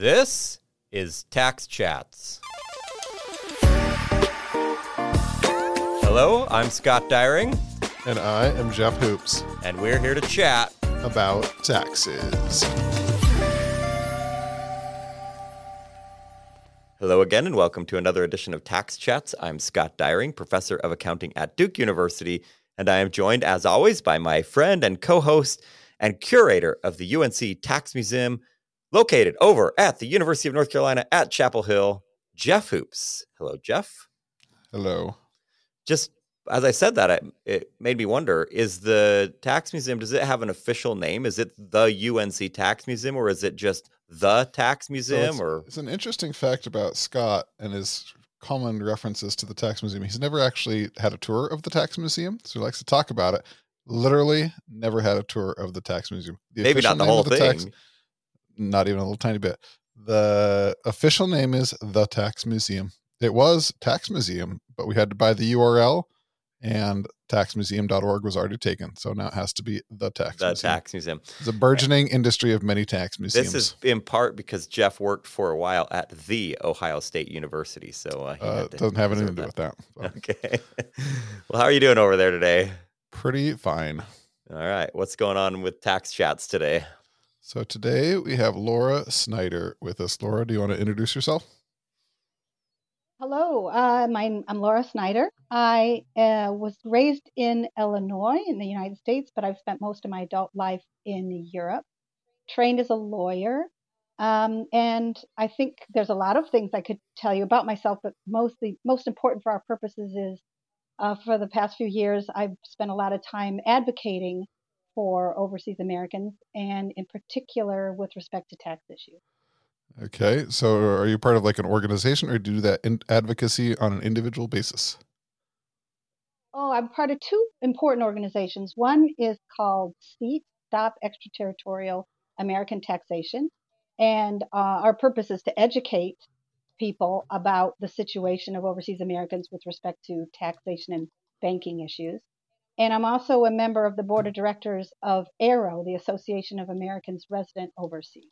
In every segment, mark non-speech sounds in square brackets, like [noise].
This is Tax Chats. Hello, I'm Scott Dyreng, And I am Jeff Hoopes and we're here to chat. about taxes. Hello again, and welcome to another edition of Tax Chats. I'm Scott Dyreng, professor of accounting at Duke University, and I am joined, as always, by my friend and co host and curator of the UNC Tax Museum, located over at the University of North Carolina at Chapel Hill, Jeff Hoopes. Hello, Jeff. Hello. just as I said that, it, it made me wonder: Is the tax museum? Does it have an official name? Is it the UNC Tax Museum, or is it just the Tax So Museum? it's, or it's an interesting fact about Scott and his common references to the tax museum. He's never actually had a tour of the tax museum, so he likes to talk about it. Literally, never had a tour of the tax museum. The maybe not the whole the thing? tax- not even a little tiny bit. The official name is the Tax Museum. It was Tax Museum, but we had to buy the URL, and taxmuseum.org was already taken. So now it has to be the Tax museum. the Museum. Tax Museum. It's a burgeoning industry of many tax museums. This is in part because Jeff worked for a while at the Ohio State University, so uh, he uh, doesn't have anything to do with that. So, that. Okay. [laughs] well, how are you doing over there today? Pretty fine. All right. What's going on with tax chats today? So today we have Laura Snyder with us. Laura, do you want to introduce yourself? Hello, uh, my, I'm Laura Snyder. I uh, was raised in Illinois in the United States, but I've spent most of my adult life in Europe. Trained as a lawyer, um, and I think there's a lot of things I could tell you about myself, but mostly most important for our purposes is uh, for the past few years I've spent a lot of time advocating for overseas Americans, and in particular with respect to tax issues. Okay. So are you part of like an organization or do you do that in advocacy on an individual basis? Oh, I'm part of two important organizations. One is called SEAT, Stop Extraterritorial American Taxation. And uh, our purpose is to educate people about the situation of overseas Americans with respect to taxation and banking issues. And I'm also a member of the board of directors of ARO, the Association of Americans Resident Overseas,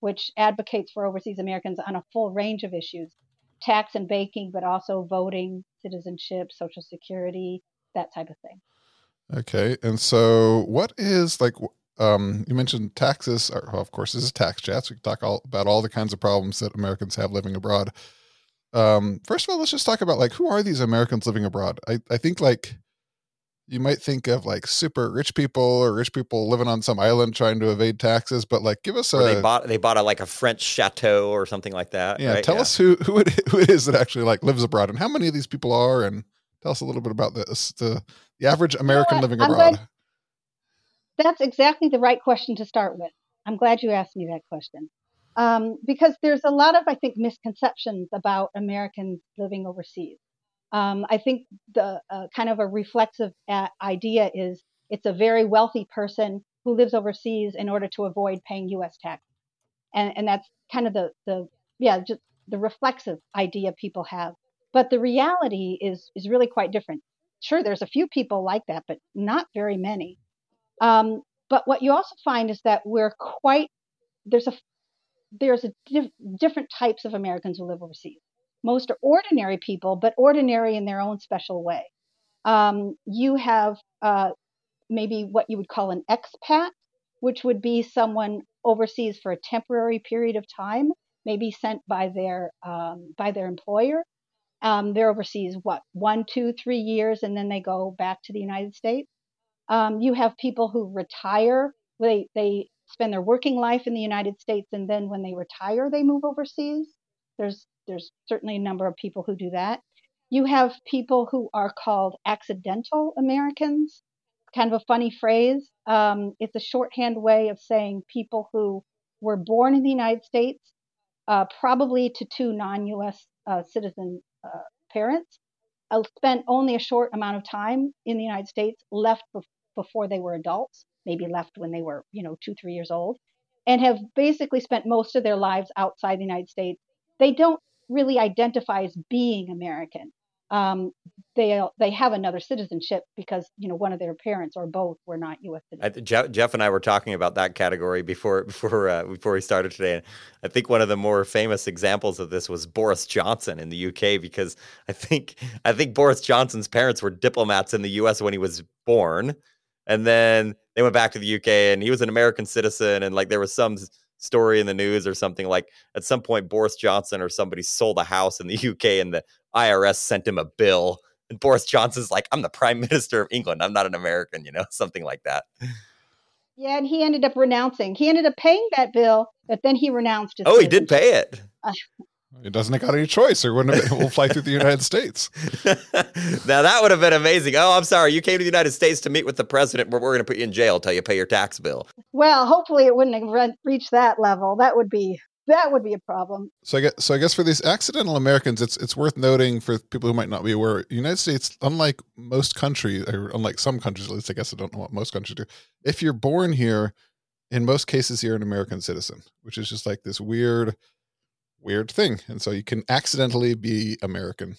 which advocates for overseas Americans on a full range of issues tax and banking, but also voting, citizenship, social security, that type of thing. Okay. And so what is like, um, you mentioned taxes, or well, of course, this is tax chats. We can talk all about all the kinds of problems that Americans have living abroad. Um, first of all, let's just talk about like, who are these Americans living abroad? I, I think like, you might think of like super rich people or rich people living on some island trying to evade taxes, but like give us a they bought they bought a like a French chateau or something like that. yeah, right? tell us who who it, who it is that actually like lives abroad and how many of these people are, and tell us a little bit about this the the average American what? living I'm abroad. glad- That's exactly the right question to start with. I'm glad you asked me that question. Um, because there's a lot of, I think, misconceptions about Americans living overseas. Um, I think the uh, kind of a reflexive uh, idea is it's a very wealthy person who lives overseas in order to avoid paying U.S. tax, and and that's kind of the the yeah just the reflexive idea people have. But the reality is is really quite different. Sure, there's a few people like that, but not very many. Um, but what you also find is that we're quite there's a there's a diff, different types of Americans who live overseas. Most are ordinary people, but ordinary in their own special way. Um, you have uh, maybe what you would call an expat, which would be someone overseas for a temporary period of time, maybe sent by their um, by their employer. Um, they're overseas what one, two, three years, and then they go back to the United States. Um, you have people who retire. They they spend their working life in the United States, and then when they retire, they move overseas. There's there's certainly a number of people who do that. You have people who are called accidental Americans. Kind of a funny phrase. Um, it's a shorthand way of saying people who were born in the United States, uh, probably to two non-U.S. Uh, citizen uh, parents, uh, spent only a short amount of time in the United States, left bef- before they were adults, maybe left when they were, you know, two, three years old, and have basically spent most of their lives outside the United States. They don't really identify as being American. um, they they have another citizenship because you know one of their parents or both were not U.S. citizens. Jeff, Jeff, and I were talking about that category before before uh, before we started today. And I think one of the more famous examples of this was Boris Johnson in the UK because I think I think Boris Johnson's parents were diplomats in the U.S. when he was born, and then they went back to the UK and he was an American citizen and like there was some story in the news or something like at some point Boris Johnson or somebody sold a house in the UK and the IRS sent him a bill. And Boris Johnson's like, I'm the prime [laughs] minister of England. I'm not an American, you know, [laughs] something like that. Yeah, and he ended up renouncing. He ended up paying that bill, but then he renounced. It. Oh, he did pay it. Uh, he doesn't have got any choice, or wouldn't have been, we'll fly through the United States. [laughs] now that would have been amazing. Oh, I'm sorry, you came to the United States to meet with the president, but we're going to put you in jail until you pay your tax bill. Well, hopefully it wouldn't have re- reached that level. That would be that would be a problem. So I guess so I guess for these accidental Americans, it's it's worth noting for people who might not be aware, United States, unlike most countries, or unlike some countries, at least I guess I don't know what most countries do. If you're born here, in most cases you're an American citizen, which is just like this weird weird thing and so you can accidentally be american.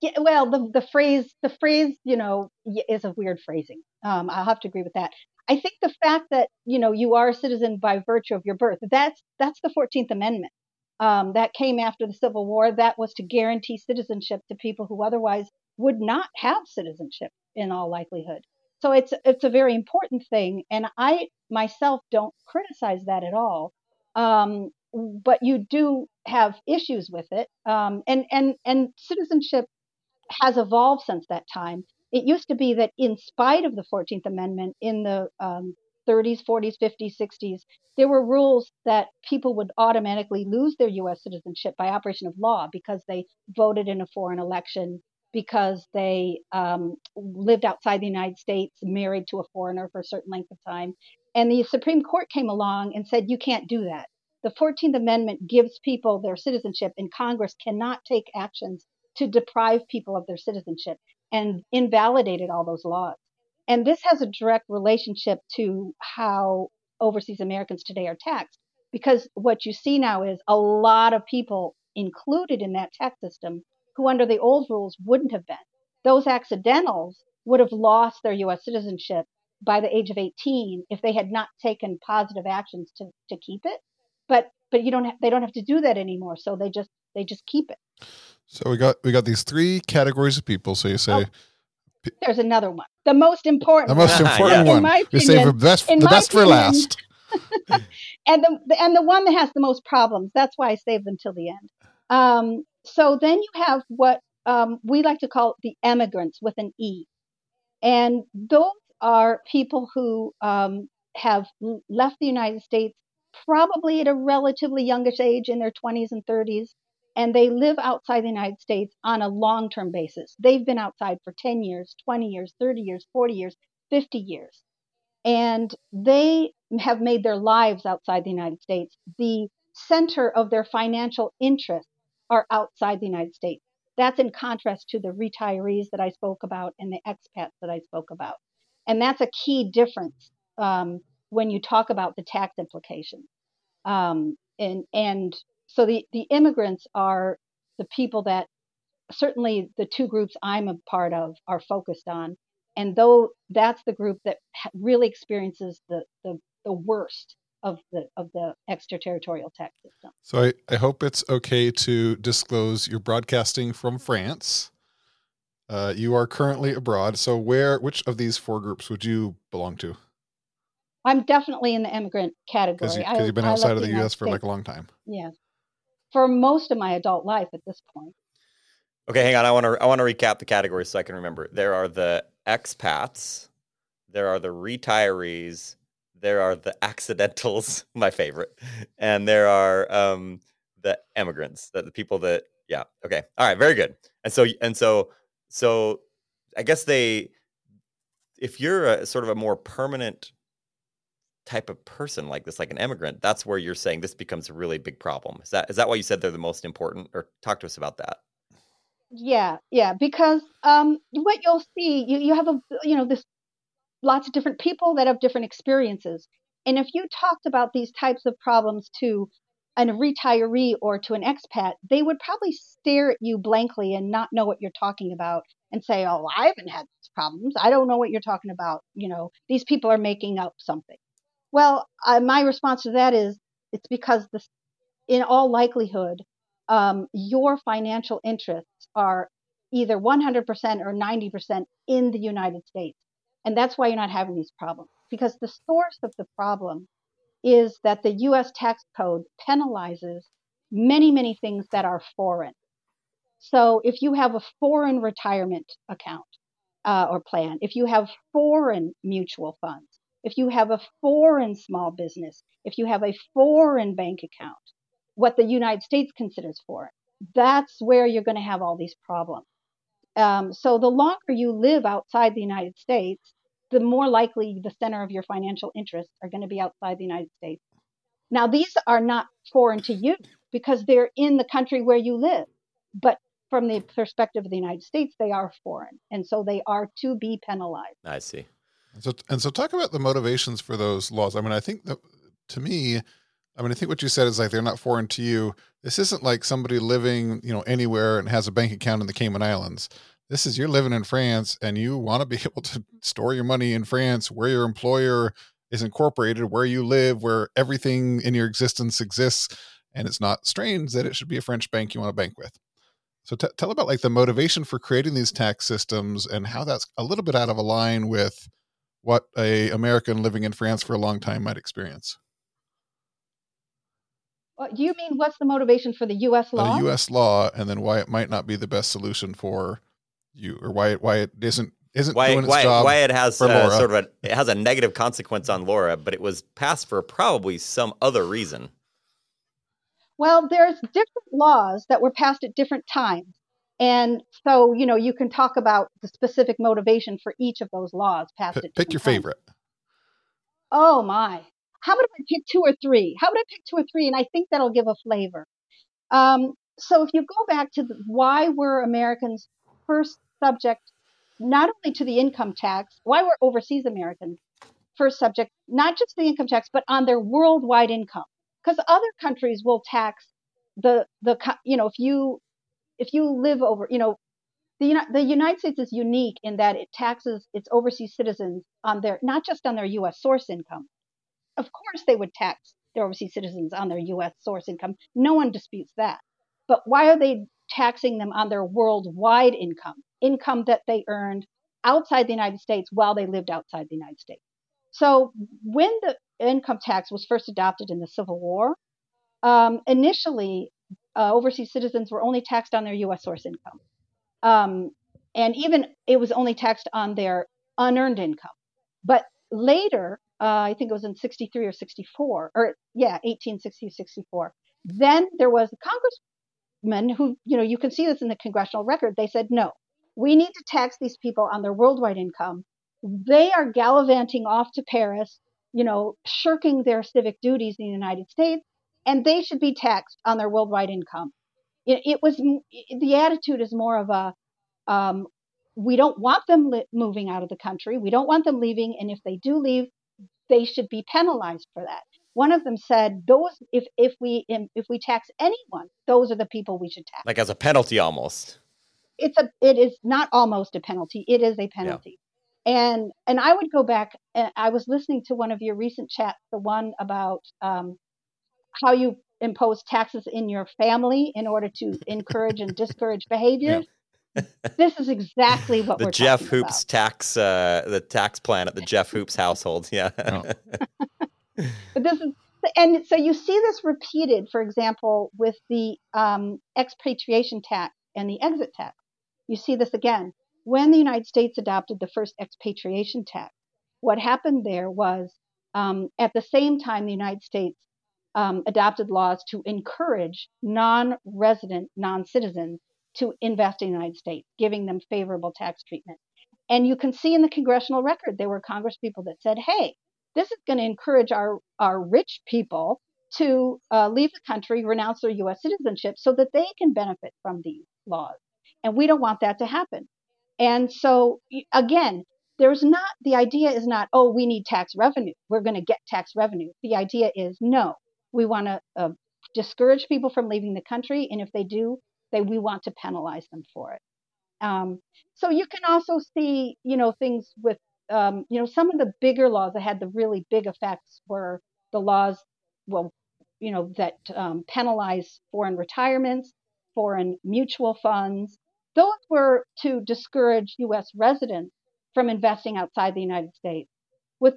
Yeah, well the the phrase the phrase you know is a weird phrasing. Um, i'll have to agree with that. I think the fact that you know you are a citizen by virtue of your birth that's that's the 14th amendment. Um, that came after the civil war. That was to guarantee citizenship to people who otherwise would not have citizenship in all likelihood. So it's it's a very important thing and i myself don't criticize that at all. Um, but you do have issues with it. Um, and and and citizenship has evolved since that time. It used to be that, in spite of the Fourteenth Amendment, in the um, 30s, 40s, 50s, 60s, there were rules that people would automatically lose their U.S. citizenship by operation of law because they voted in a foreign election, because they um, lived outside the United States, married to a foreigner for a certain length of time. And the Supreme Court came along and said, you can't do that the 14th Amendment gives people their citizenship, and Congress cannot take actions to deprive people of their citizenship and invalidated all those laws. And this has a direct relationship to how overseas Americans today are taxed, because what you see now is a lot of people included in that tax system who, under the old rules, wouldn't have been. Those accidentals would have lost their U.S. citizenship by the age of 18 if they had not taken positive actions to, to keep it but but you don't have, they don't have to do that anymore. So they just they just keep it. So we got we got these three categories of people. So you say oh, there's another one. The most important the most important yeah. one. Opinion, we save the best the best opinion, for last. [laughs] [laughs] And the and the one that has the most problems that's why i save them till the end. Um, so then you have what um, we like to call the emigrants with an e. And those are people who um, have left the united states probably at a relatively youngish age in their 20s and 30s, and they live outside the United States on a long term basis. They've been outside for 10 years, 20 years, 30 years, 40 years, 50 years. And they have made their lives outside the United States. The center of their financial interests are outside the United States. That's in contrast to the retirees that I spoke about and the expats that I spoke about. And that's a key difference um, when you talk about the tax implications. Um, and and so the the immigrants are the people that certainly the two groups I'm a part of are focused on, and though that's the group that really experiences the the, the worst of the of the extraterritorial tax system. So I, I hope it's okay to disclose you're broadcasting from France. Uh, you are currently abroad. So where which of these four groups would you belong to? I'm definitely in the immigrant category. Because you, have been outside of the, U.S. for like a long time. Yeah, for most of my adult life at this point. Okay, hang on. I want to I want to recap the categories so I can remember. There are the expats, there are the retirees, there are the accidentals, [laughs] my favorite, and there are um, the immigrants, the, the people that yeah. Okay, all right, very good. And so and so so I guess they, if you're a sort of a more permanent type of person like this, like an immigrant, that's where you're saying this becomes a really big problem. Is that is that why you said they're the most important? Or talk to us about that. Yeah, yeah, because um, what you'll see, you you have a you know this lots of different people that have different experiences, and if you talked about these types of problems to a retiree or to an expat, they would probably stare at you blankly and not know what you're talking about and say, "Oh, I haven't had these problems. I don't know what you're talking about. You know, these people are making up something." Well, uh, my response to that is, it's because in all likelihood, um, your financial interests are either 100% or 90% in the United States, and that's why you're not having these problems. Because the source of the problem is that the US tax code penalizes many, many things that are foreign. So if you have a foreign retirement account uh, or plan, if you have foreign mutual funds, if you have a foreign small business, if you have a foreign bank account, what the United States considers foreign, that's where you're going to have all these problems. Um, so the longer you live outside the United States, the more likely the center of your financial interests are going to be outside the United States. Now, these are not foreign to you because they're in the country where you live, but from the perspective of the United States, they are foreign, and so they are to be penalized. I see. So, and so, talk about the motivations for those laws. I mean, I think that to me, I mean, I think what you said is like they're not foreign to you. This isn't like somebody living, you know, anywhere and has a bank account in the Cayman Islands. This is you're living in France and you want to be [laughs] able to store your money in France where your employer is incorporated, where you live, where everything in your existence exists. And it's not strange that it should be a French bank you want to bank with. So t- tell about like the motivation for creating these tax systems and how that's a little bit out of a line with what a American living in France for a long time might experience. Well, do you mean what's the motivation for the U.S. law? The U.S. law, and then why it might not be the best solution for you, or why it, why it isn't isn't why, doing its why, job. why it has for uh, Laura. sort of a it has a negative consequence on Laura, but it was passed for probably some other reason. Well, there's different laws that were passed at different times. And so, you know, you can talk about the specific motivation for each of those laws passed P- pick your times. favorite. Oh my. How about if I pick two or three? How about I pick two or three? And I think that'll give a flavor. Um, so if you go back to the, why were Americans first subject not only to the income tax, why were overseas Americans first subject not just the income tax, but on their worldwide income? Because other countries will tax the the you know if you if you live over you know the the United States is unique in that it taxes its overseas citizens on their not just on their U.S. source income. Of course, they would tax their overseas citizens on their U.S. source income. No one disputes that. But why are they taxing them on their worldwide income, income that they earned outside the United States while they lived outside the United States? So when the income tax was first adopted in the Civil War, um, initially uh, overseas citizens were only taxed on their U.S. source income, um, and even it was only taxed on their unearned income. But later, uh, I think it was in 63 or 64, or yeah, 1860 64. Then there was a congressman who, you know, you can see this in the congressional record. They said, no, we need to tax these people on their worldwide income. They are gallivanting off to Paris, you know, shirking their civic duties in the United States, and they should be taxed on their worldwide income. It, it was the attitude is more of a um, we don't want them li- moving out of the country. We don't want them leaving, and if they do leave, they should be penalized for that. One of them said, "Those if if we if we tax anyone, those are the people we should tax." Like as a penalty almost. It's a it is not almost a penalty. It is a penalty. And and I would go back. And I was listening to one of your recent chats, the one about um, how you impose taxes in your family in order to [laughs] encourage and discourage behaviors. [laughs] This is exactly what the we're Jeff talking Hoopes tax uh the tax plan at the Jeff Hoopes household. Yeah. [laughs] But this is, and so you see this repeated, for example, with the um, expatriation tax and the exit tax. You see this again. When the United States adopted the first expatriation tax, what happened there was um, at the same time the United States um, adopted laws to encourage non resident, non citizens to invest in the United States, giving them favorable tax treatment. And you can see in the congressional record, there were congresspeople that said, hey, this is going to encourage our, our rich people to uh, leave the country, renounce their U.S. citizenship so that they can benefit from these laws. And we don't want that to happen. And so, again, there's not, the idea is not, oh, we need tax revenue. We're going to get tax revenue. The idea is, no, we want to uh, discourage people from leaving the country, and if they do, they we want to penalize them for it. Um, so you can also see, you know, things with, um, you know, some of the bigger laws that had the really big effects were the laws, well, you know, that um, penalize foreign retirements, foreign mutual funds. Those were to discourage U.S. residents from investing outside the United States. With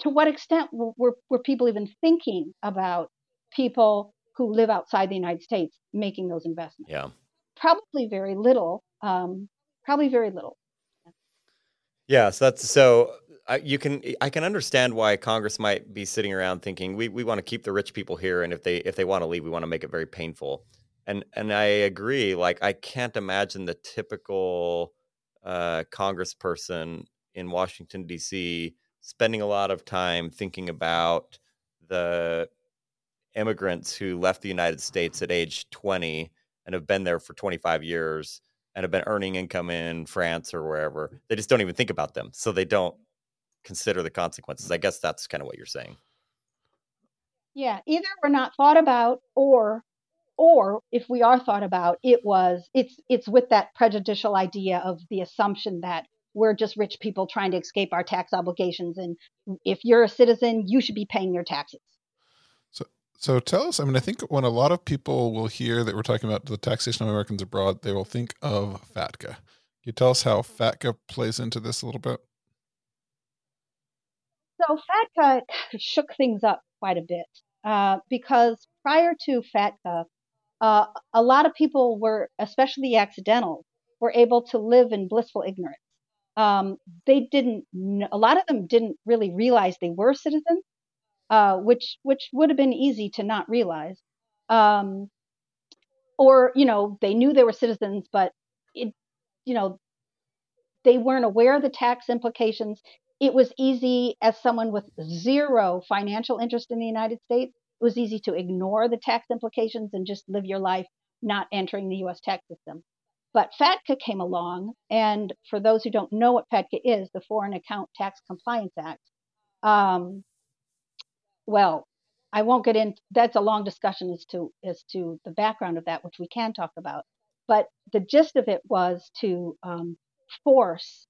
to what extent were, were people even thinking about people who live outside the United States making those investments? Yeah, probably very little. Um, probably very little. Yeah, so that's so I, you can I can understand why Congress might be sitting around thinking we, we want to keep the rich people here, and if they if they want to leave, we want to make it very painful. And and I agree. Like I can't imagine the typical uh, Congressperson in Washington D.C. spending a lot of time thinking about the immigrants who left the United States at age twenty and have been there for twenty five years and have been earning income in France or wherever. They just don't even think about them, so they don't consider the consequences. I guess that's kind of what you're saying. Yeah, either we're not thought about or or if we are thought about, it was it's it's with that prejudicial idea of the assumption that we're just rich people trying to escape our tax obligations and if you're a citizen, you should be paying your taxes. So so tell us, I mean, I think when a lot of people will hear that we're talking about the taxation of Americans abroad, they will think of FATCA. Can you tell us how FATCA plays into this a little bit? So FATCA [laughs] shook things up quite a bit uh, because prior to FATCA, uh, a lot of people were, especially the accidental, were able to live in blissful ignorance. Um, they didn't. A lot of them didn't really realize they were citizens, uh, which which would have been easy to not realize. Um, or you know they knew they were citizens, but it, you know, they weren't aware of the tax implications it was easy as someone with zero financial interest in the United States, it was easy to ignore the tax implications and just live your life not entering the US tax system. But FATCA came along, and for those who don't know what FATCA is, the Foreign Account Tax Compliance Act, um, well, I won't get in. That's a long discussion as to as to the background of that, which we can talk about. But the gist of it was to um, force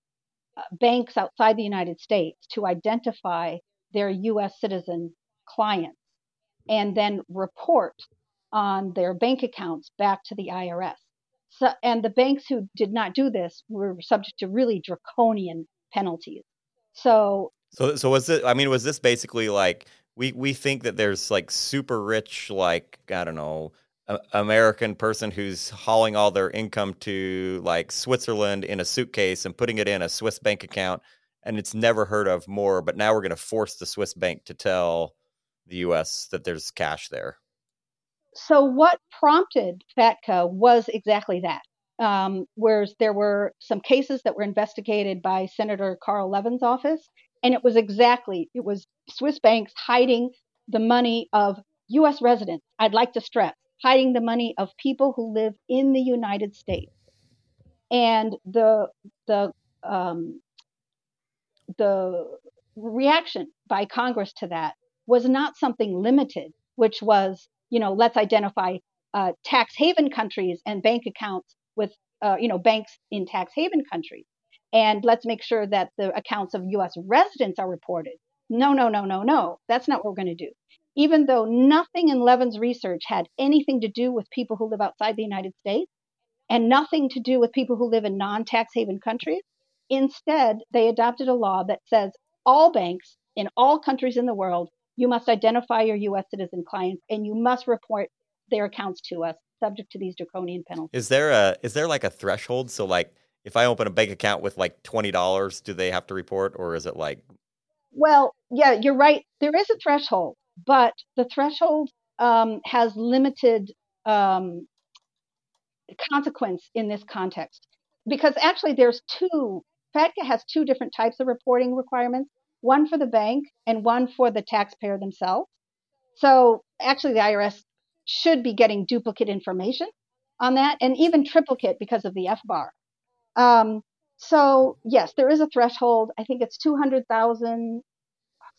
uh, banks outside the United States to identify their U.S. citizen clients and then report on their bank accounts back to the IRS. So, and the banks who did not do this were subject to really draconian penalties. So, so, so was it? I mean, was this basically like we we think that there's like super rich, like I don't know, American person who's hauling all their income to like Switzerland in a suitcase and putting it in a Swiss bank account, and it's never heard of more. But now we're going to force the Swiss bank to tell the U.S. that there's cash there. So what prompted FATCA was exactly that. Um, whereas there were some cases that were investigated by Senator Carl Levin's office, and it was exactly it was Swiss banks hiding the money of U.S. residents. I'd like to stress hiding the money of people who live in the United States. And the the um, the reaction by Congress to that was not something limited, which was you know let's identify uh, tax haven countries and bank accounts with uh, you know banks in tax haven countries, and let's make sure that the accounts of U.S. residents are reported. No, no, no, no, no. That's not what we're going to do even though nothing in Levin's research had anything to do with people who live outside the United States and nothing to do with people who live in non tax haven countries. Instead, they adopted a law that says all banks in all countries in the world, you must identify your U.S. citizen clients and you must report their accounts to us, subject to these draconian penalties. Is there a is there like a threshold? So like if I open a bank account with like twenty dollars, do they have to report, or is it like? Well, yeah, you're right. There is a threshold but the threshold um, has limited um, consequence in this context because actually there's two FATCA has two different types of reporting requirements one for the bank and one for the taxpayer themselves so actually the irs should be getting duplicate information on that and even triplicate because of the FBAR um, so yes there is a threshold i think it's 200000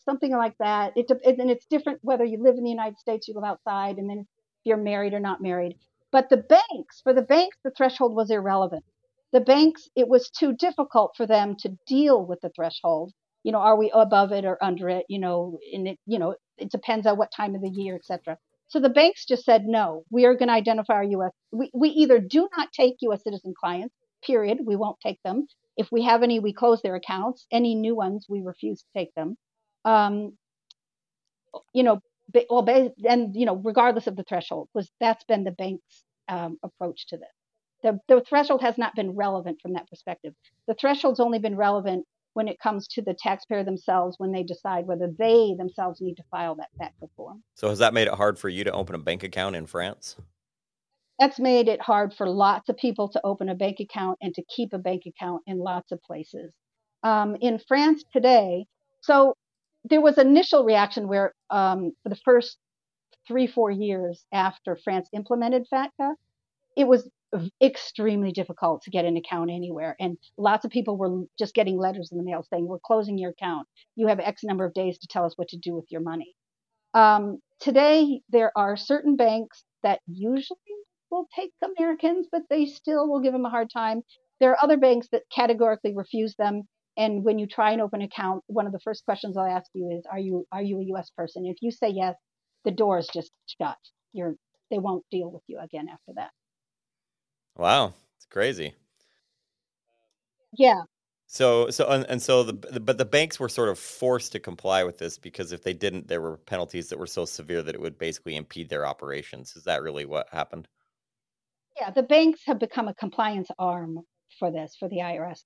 something like that. It and it's different whether you live in the United States, you live outside, and then if you're married or not married. But the banks, for the banks, the threshold was irrelevant. The banks, it was too difficult for them to deal with the threshold. You know, are we above it or under it? You know, and it, you know, it depends on what time of the year, etc. So the banks just said, no, we are going to identify our U.S. We, we either do not take U.S. citizen clients, period. We won't take them. If we have any, we close their accounts. Any new ones, we refuse to take them. Um, you know, well, and you know, regardless of the threshold, was that's been the bank's um, approach to this. The, the threshold has not been relevant from that perspective. The threshold's only been relevant when it comes to the taxpayer themselves when they decide whether they themselves need to file that FATCA form. So has that made it hard for you to open a bank account in France? That's made it hard for lots of people to open a bank account and to keep a bank account in lots of places. Um, in France today, so there was initial reaction where um, for the first three, four years after France implemented FATCA, it was extremely difficult to get an account anywhere. And lots of people were just getting letters in the mail saying, We're closing your account. You have X number of days to tell us what to do with your money. Um, today, there are certain banks that usually will take Americans, but they still will give them a hard time. There are other banks that categorically refuse them. And when you try and open an account, one of the first questions I'll ask you is, "Are you are you a U.S. person?" If you say yes, the door is just shut. You're they won't deal with you again after that. Wow, it's crazy. Yeah. So so and, and so the, the but the banks were sort of forced to comply with this because if they didn't, there were penalties that were so severe that it would basically impede their operations. Is that really what happened? Yeah, the banks have become a compliance arm for this for the IRS.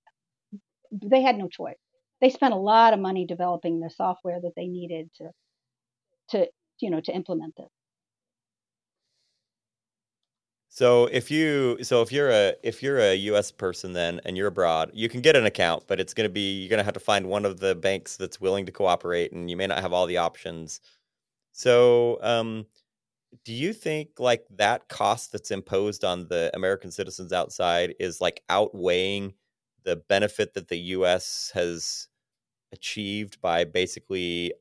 They had no choice. They spent a lot of money developing the software that they needed to to you know to implement this. So if you so if you're a if you're a US person then and you're abroad, you can get an account, but it's going to be you're going to have to find one of the banks that's willing to cooperate and you may not have all the options. So um do you think like that cost that's imposed on the American citizens outside is like outweighing the benefit that the US has achieved by basically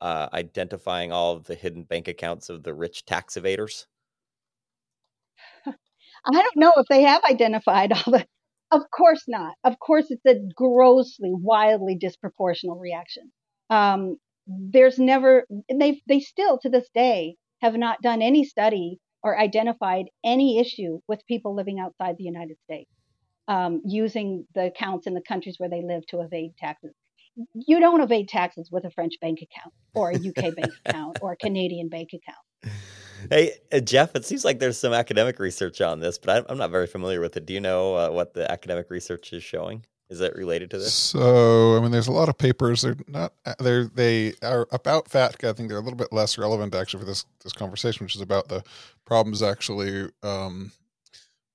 uh, identifying all of the hidden bank accounts of the rich tax evaders? I don't know if they have identified all the. Of course not. Of course, it's a grossly, wildly disproportional reaction. Um, there's never, they they still to this day have not done any study or identified any issue with people living outside the United States um, using the accounts in the countries where they live to evade taxes. You don't evade taxes with a French bank account or a UK bank [laughs] account or a Canadian bank account. Hey, uh, Jeff, it seems like there's some academic research on this, but I, am not very familiar with it. Do you know uh, what the academic research is showing? Is it related to this? So, I mean, there's a lot of papers. They're not. Uh, they're they are about FATCA. I think they're a little bit less relevant actually for this this conversation, which is about the problems actually um,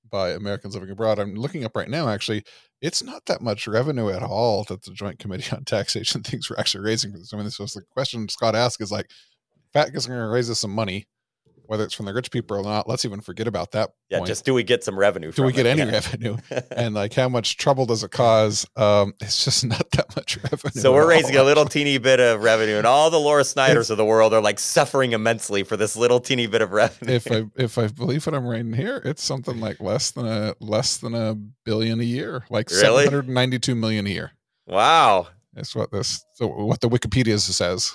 by Americans living abroad. I'm looking up right now. Actually, it's not that much revenue at all that the Joint Committee on Taxation [laughs] thinks we're actually raising for this. I mean, this was the question Scott asked is like, FATCA is going to raise us some money whether it's from the rich people or not. Let's even forget about that. Yeah, point. just do we get some revenue? Do we get it? any yeah. revenue? [laughs] and like, how much trouble does it cause? Um, it's just [laughs] not that much revenue. So we're raising all, a little teeny bit of revenue, and all the Laura [laughs] Snyders it's, of the world are like suffering immensely for this little teeny bit of revenue. If I if I believe what I'm writing here, it's something like less than a less than a billion a year, like really? 792 million a year. Wow, that's what this so what the Wikipedia says.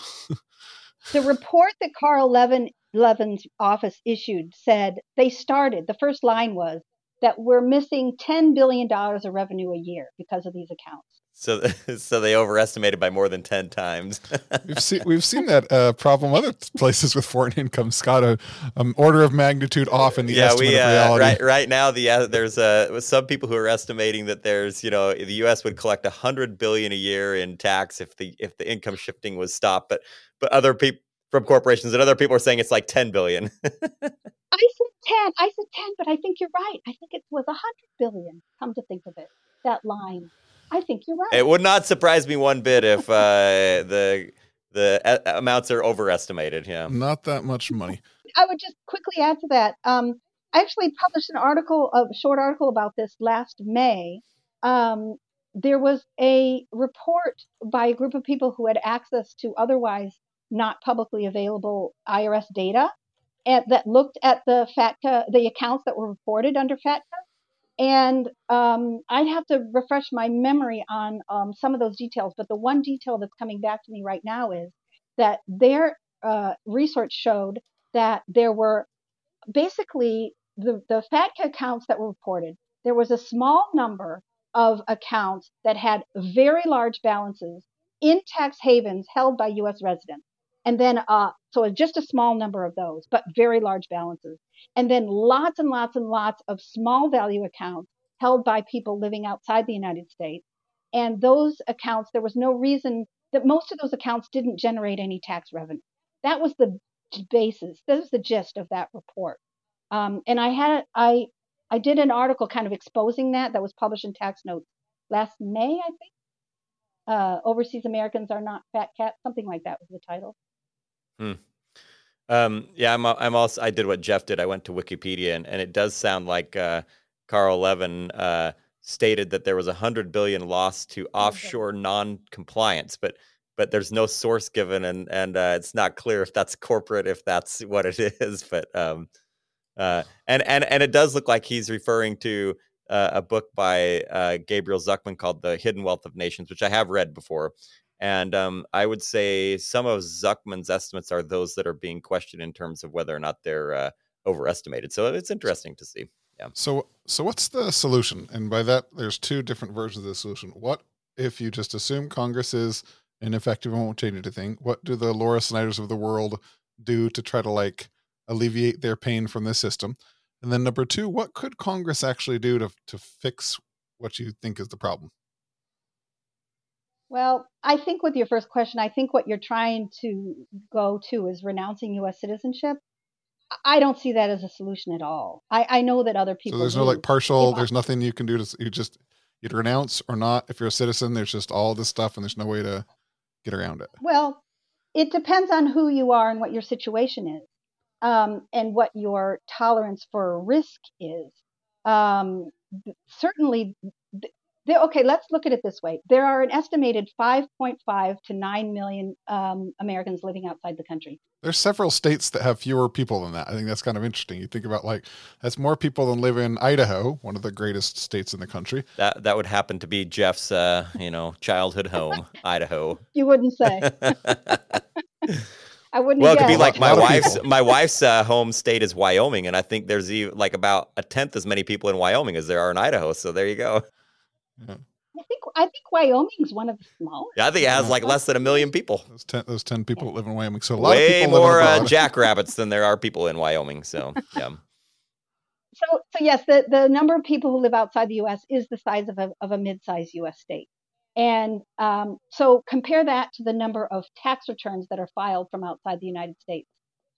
the report that Carl Levin Levin's office issued said they started, the first line was that we're missing $10 billion of revenue a year because of these accounts. So, [laughs] so they overestimated by more than ten times. [laughs] we've seen we've seen that uh, problem other places with foreign income. Scott, a um, order of magnitude off in the yeah, estimate we, uh, of reality. Right, right now, the uh, there's uh, some people who are estimating that there's you know the U.S. would collect a hundred billion a year in tax if the if the income shifting was stopped, but but other people from corporations, and other people are saying it's like 10 billion. [laughs] I said 10. I said 10, but I think you're right. I think it was 100 billion, come to think of it, that line. I think you're right. It would not surprise me one bit if uh, [laughs] the the a- amounts are overestimated. Yeah. Not that much money. I would just quickly add to that. Um, I actually published an article, a short article about this last May. Um, there was a report by a group of people who had access to otherwise not publicly available IRS data at, that looked at the FATCA, the accounts that were reported under FATCA. And um, I'd have to refresh my memory on um, some of those details, but the one detail that's coming back to me right now is that their uh, research showed that there were basically the, the FATCA accounts that were reported, there was a small number of accounts that had very large balances in tax havens held by U.S. residents. And then, uh, so just a small number of those, but very large balances. And then lots and lots and lots of small value accounts held by people living outside the United States. And those accounts, there was no reason that most of those accounts didn't generate any tax revenue. That was the basis. That was the gist of that report. Um, and I had I I did an article kind of exposing that that was published in Tax Notes last May, I think. Uh, Overseas Americans are not fat cats, something like that was the title. Hmm. Um, yeah, I'm. I'm also. I did what Jeff did. I went to Wikipedia, and, and it does sound like uh, Carl Levin uh, stated that there was a hundred billion lost to offshore non-compliance, but but there's no source given, and and uh, it's not clear if that's corporate, if that's what it [laughs] is. But um, uh, and and and it does look like he's referring to uh, a book by uh, Gabriel Zucman called "The Hidden Wealth of Nations," which I have read before. And um, I would say some of Zucman's estimates are those that are being questioned in terms of whether or not they're uh, overestimated. So it's interesting to see. Yeah. So so what's the solution? And by that, there's two different versions of the solution. What if you just assume Congress is ineffective and won't change anything? What do the Laura Snyders of the world do to try to like alleviate their pain from this system? And then number two, what could Congress actually do to to fix what you think is the problem? Well, I think with your first question, I think what you're trying to go to is renouncing U.S. citizenship. I don't see that as a solution at all. I, I know that other people. So there's do. no like partial. There's nothing you can do to you just you renounce or not. If you're a citizen, there's just all this stuff, and there's no way to get around it. Well, it depends on who you are and what your situation is um, and what your tolerance for risk is. Um, certainly, okay, let's look at it this way. There are an estimated 5.5 to 9 million um, Americans living outside the country. There's several states that have fewer people than that. I think that's kind of interesting. You think about like that's more people than live in Idaho, one of the greatest states in the country. That that would happen to be Jeff's, uh, you know, childhood home, [laughs] Idaho. You wouldn't say. [laughs] I wouldn't. Well, it could be like my wife's my wife's uh, home state is Wyoming, and I think there's even, like about a tenth as many people in Wyoming as there are in Idaho. So there you go. Yeah. I think I think Wyoming's one of the smallest. Yeah, I think it has like less than a million people. Those ten, those 10 people yeah. live in Wyoming. So a lot way of people more uh, jackrabbits [laughs] than there are people in Wyoming. So [laughs] yeah. So so yes, the the number of people who live outside the U.S. is the size of a of a mid-sized U.S. state. And um, so compare that to the number of tax returns that are filed from outside the United States,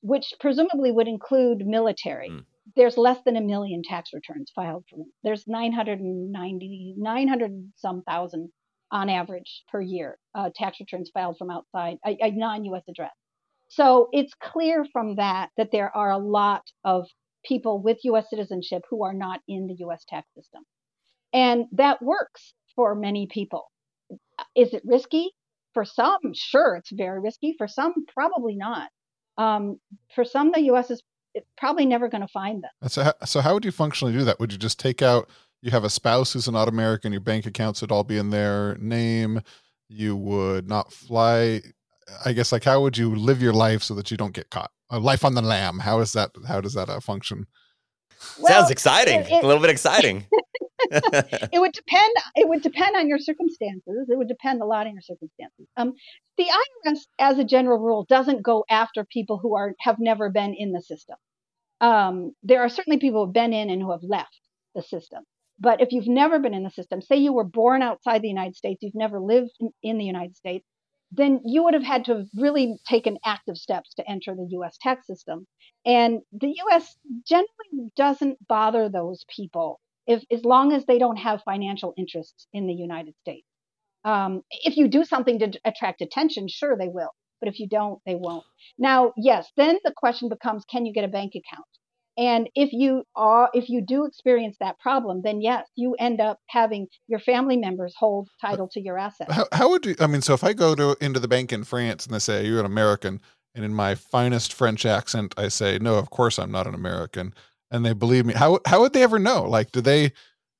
which presumably would include military. Mm. There's less than a million tax returns filed from there's 990 900 some thousand on average per year uh, tax returns filed from outside a, a non-U.S. address. So it's clear from that that there are a lot of people with U.S. citizenship who are not in the U.S. tax system, and that works for many people. Is it risky? For some, sure, it's very risky. For some, probably not. Um, for some, the U.S. is probably never going to find them. So, so how would you functionally do that? Would you just take out? You have a spouse who's not American. Your bank accounts would all be in their name. You would not fly. I guess like how would you live your life so that you don't get caught? A life on the lam. How is that? How does that uh, function? Well, Sounds exciting. It, it, a little bit exciting. [laughs] [laughs] it would depend. It would depend on your circumstances. It would depend a lot on your circumstances. Um, the IRS, as a general rule, doesn't go after people who are have never been in the system. Um, there are certainly people who have been in and who have left the system. But if you've never been in the system, say you were born outside the United States, you've never lived in, in the United States, then you would have had to have really taken active steps to enter the US tax system. And the US generally doesn't bother those people if as long as they don't have financial interests in the United States. Um, if you do something to attract attention, sure they will, but if you don't, they won't. Now, yes, then the question becomes, can you get a bank account? And if you are, if you do experience that problem, then yes, you end up having your family members hold title to your assets. How, how would you? I mean, so if I go to into the bank in France and they say you're an American, and in my finest French accent I say, no, of course I'm not an American, and they believe me, how how would they ever know? Like, do they?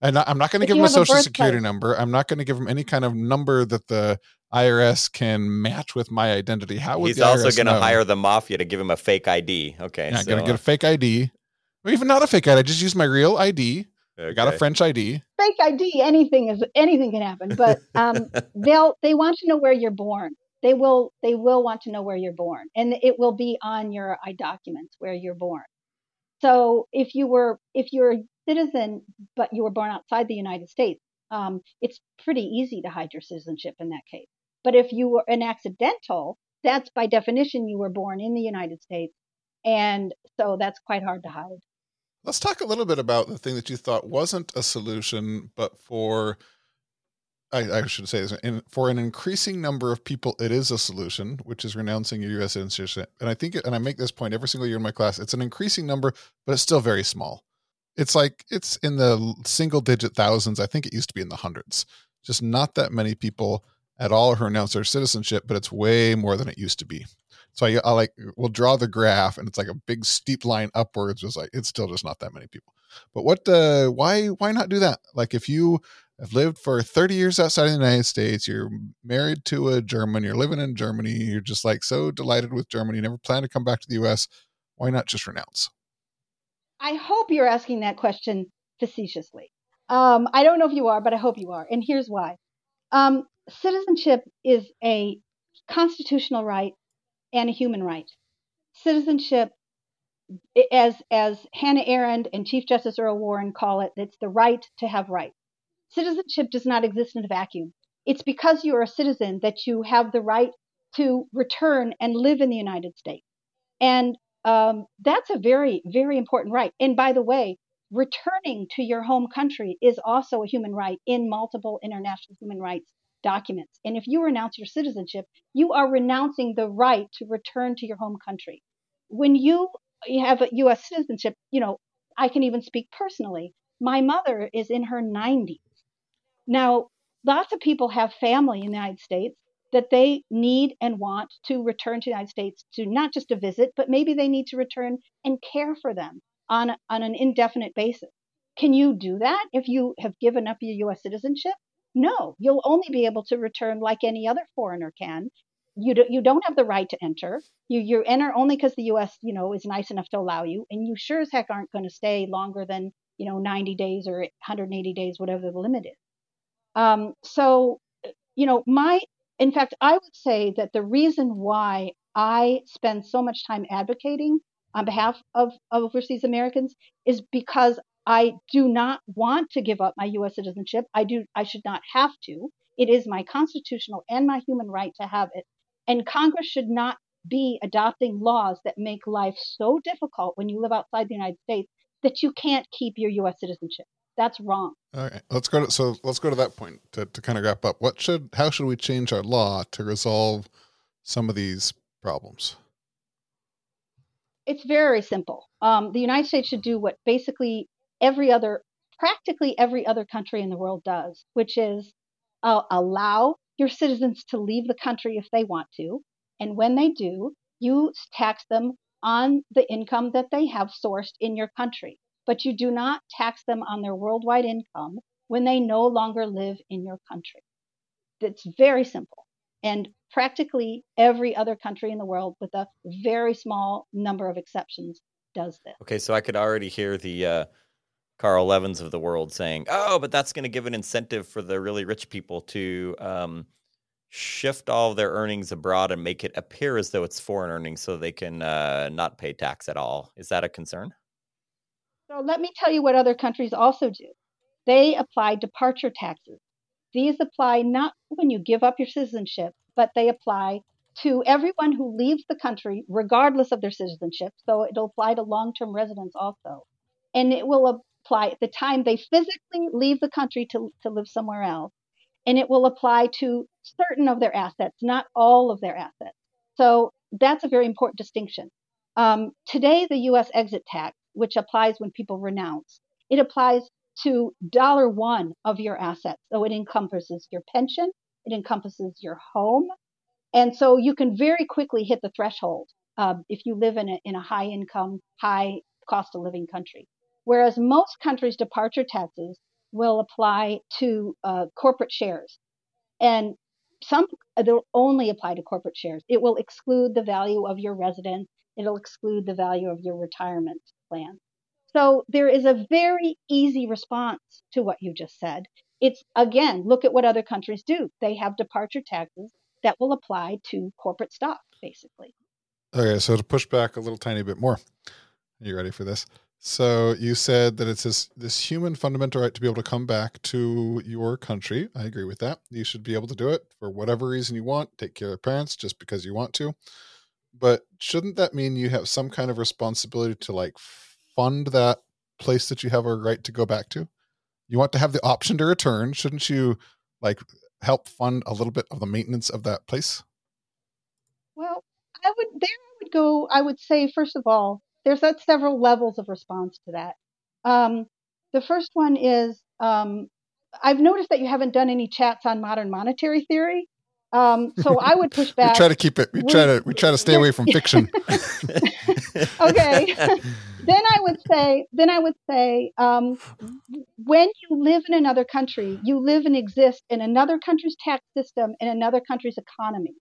And I'm not going to give them a social a security number. I'm not going to give them any kind of number that the IRS can match with my identity. How would he's also going to hire the mafia to give him a fake ID? Okay, yeah, so, going to get a fake ID or even not a fake ID. I just use my real ID. Okay. I got a French ID. Fake ID, anything is anything can happen. But [laughs] um, they'll they want to know where you're born. They will they will want to know where you're born, and it will be on your I documents where you're born. So if you were if you're a citizen but you were born outside the United States, um, it's pretty easy to hide your citizenship in that case. But if you were an accidental, that's by definition you were born in the United States, and so that's quite hard to hide. Let's talk a little bit about the thing that you thought wasn't a solution, but for I, I should say this, in, for an increasing number of people, it is a solution, which is renouncing your U.S. citizenship. And I think, and I make this point every single year in my class. It's an increasing number, but it's still very small. It's like it's in the single digit thousands. I think it used to be in the hundreds. Just not that many people at all who renounce their citizenship, but it's way more than it used to be. So I, I like we'll draw the graph, and it's like a big steep line upwards. It's like it's still just not that many people. But what? Uh, why? Why not do that? Like if you have lived for 30 years outside of the United States, you're married to a German, you're living in Germany, you're just like so delighted with Germany, never plan to come back to the U.S. Why not just renounce? I hope you're asking that question facetiously. Um, I don't know if you are, but I hope you are. And here's why. Um, citizenship is a constitutional right and a human right. Citizenship, as as Hannah Arendt and Chief Justice Earl Warren call it, it's the right to have rights. Citizenship does not exist in a vacuum. It's because you are a citizen that you have the right to return and live in the United States. And um, that's a very, very important right. And by the way, returning to your home country is also a human right in multiple international human rights documents. And if you renounce your citizenship, you are renouncing the right to return to your home country. When you have a U.S. citizenship, you know, I can even speak personally. My mother is in her 90s. Now, lots of people have family in the United States that they need and want to return to the United States to not just to visit, but maybe they need to return and care for them on, on an indefinite basis. Can you do that if you have given up your U.S. citizenship? No, you'll only be able to return like any other foreigner can. You, do, you don't have the right to enter. You, you enter only because the U.S. you know is nice enough to allow you, and you sure as heck aren't going to stay longer than you know 90 days or 180 days, whatever the limit is. Um, so, you know, my in fact, I would say that the reason why I spend so much time advocating on behalf of, of overseas Americans is because I do not want to give up my U.S. citizenship. I do. I should not have to. It is my constitutional and my human right to have it. And Congress should not be adopting laws that make life so difficult when you live outside the United States that you can't keep your U.S. citizenship. That's wrong. All right, let's go to so let's go to that point to, to kind of wrap up. What should how should we change our law to resolve some of these problems? It's very simple. Um, the United States should do what basically every other, practically every other country in the world does, which is uh, allow your citizens to leave the country if they want to. And when they do, you tax them on the income that they have sourced in your country. But you do not tax them on their worldwide income when they no longer live in your country. It's very simple. And practically every other country in the world, with a very small number of exceptions, does this. Okay, so I could already hear the uh, Carl Levins of the world saying, "Oh, but that's going to give an incentive for the really rich people to um, shift all their earnings abroad and make it appear as though it's foreign earnings, so they can uh, not pay tax at all." Is that a concern? So let me tell you what other countries also do. They apply departure taxes. These apply not when you give up your citizenship, but they apply to everyone who leaves the country, regardless of their citizenship. So it'll apply to long term residents also. And it will apply at the time they physically leave the country to, to live somewhere else. And it will apply to certain of their assets, not all of their assets. So that's a very important distinction. Um, today, the U.S. exit tax which applies when people renounce. It applies to dollar one of your assets. So it encompasses your pension, it encompasses your home. And so you can very quickly hit the threshold uh, if you live in a, in a high income, high cost of living country. Whereas most countries' departure taxes will apply to uh, corporate shares. And some they'll only apply to corporate shares. It will exclude the value of your residence. It'll exclude the value of your retirement plan. So there is a very easy response to what you just said. It's again, look at what other countries do. They have departure taxes that will apply to corporate stock, basically. Okay, so to push back a little tiny bit more, are you ready for this? So you said that it's this this human fundamental right to be able to come back to your country. I agree with that. You should be able to do it for whatever reason you want. Take care of parents just because you want to. But shouldn't that mean you have some kind of responsibility to like fund that place that you have a right to go back to? You want to have the option to return. Shouldn't you like help fund a little bit of the maintenance of that place? Well, I would there I would go I would say first of all, there's that several levels of response to that. Um, the first one is um, I've noticed that you haven't done any chats on modern monetary theory. Um, so I would push back. we try to keep it. We try to we try to stay away from fiction. [laughs] okay. [laughs] then I would say. Then I would say. Um, when you live in another country, you live and exist in another country's tax system and another country's economy.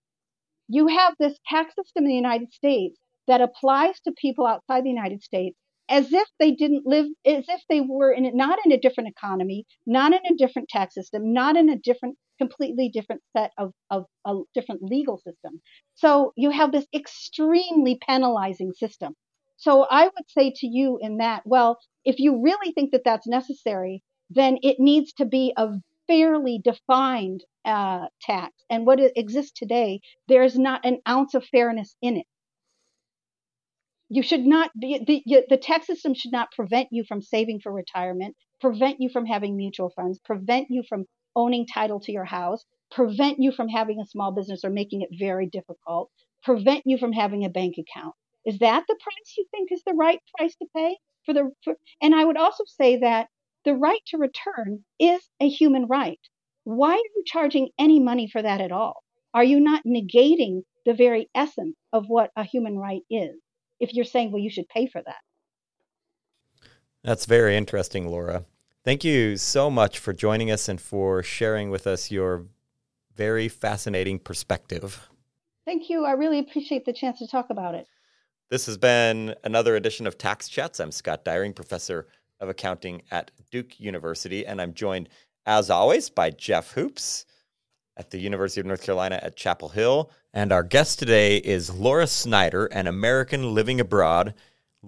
You have this tax system in the United States that applies to people outside the United States as if they didn't live, as if they were in not in a different economy, not in a different tax system, not in a different, completely different set of, of a different legal system. So you have this extremely penalizing system. So I would say to you in that, well, if you really think that that's necessary, then it needs to be a fairly defined uh, tax. And what exists today, there is not an ounce of fairness in it you should not be the, the tax system should not prevent you from saving for retirement prevent you from having mutual funds prevent you from owning title to your house prevent you from having a small business or making it very difficult prevent you from having a bank account is that the price you think is the right price to pay for the for, and i would also say that the right to return is a human right why are you charging any money for that at all are you not negating the very essence of what a human right is if you're saying, well, you should pay for that. That's very interesting, Laura. Thank you so much for joining us and for sharing with us your very fascinating perspective. Thank you. I really appreciate the chance to talk about it. This has been another edition of Tax Chats. I'm Scott Dyreng, professor of accounting at Duke University, and I'm joined, as always, by Jeff Hoopes at the University of North Carolina at Chapel Hill. And our guest today is Laura Snyder, an American living abroad.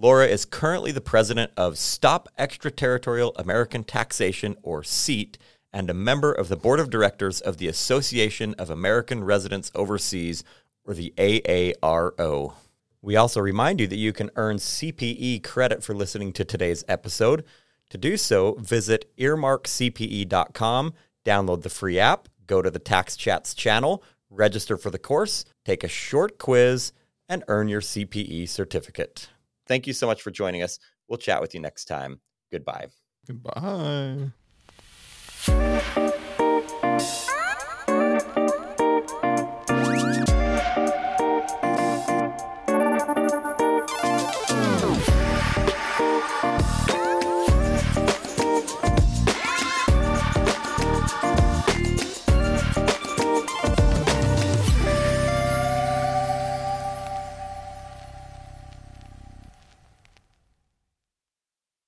Laura is currently the president of Stop Extraterritorial American Taxation, or SEAT, and a member of the board of directors of the Association of American Residents Overseas, or the AARO. We also remind you that you can earn CPE credit for listening to today's episode. To do so, visit earmarkcpe.com, download the free app, go to the Tax Chats channel, register for the course, take a short quiz, and earn your CPE certificate. Thank you so much for joining us. We'll chat with you next time. Goodbye. Goodbye.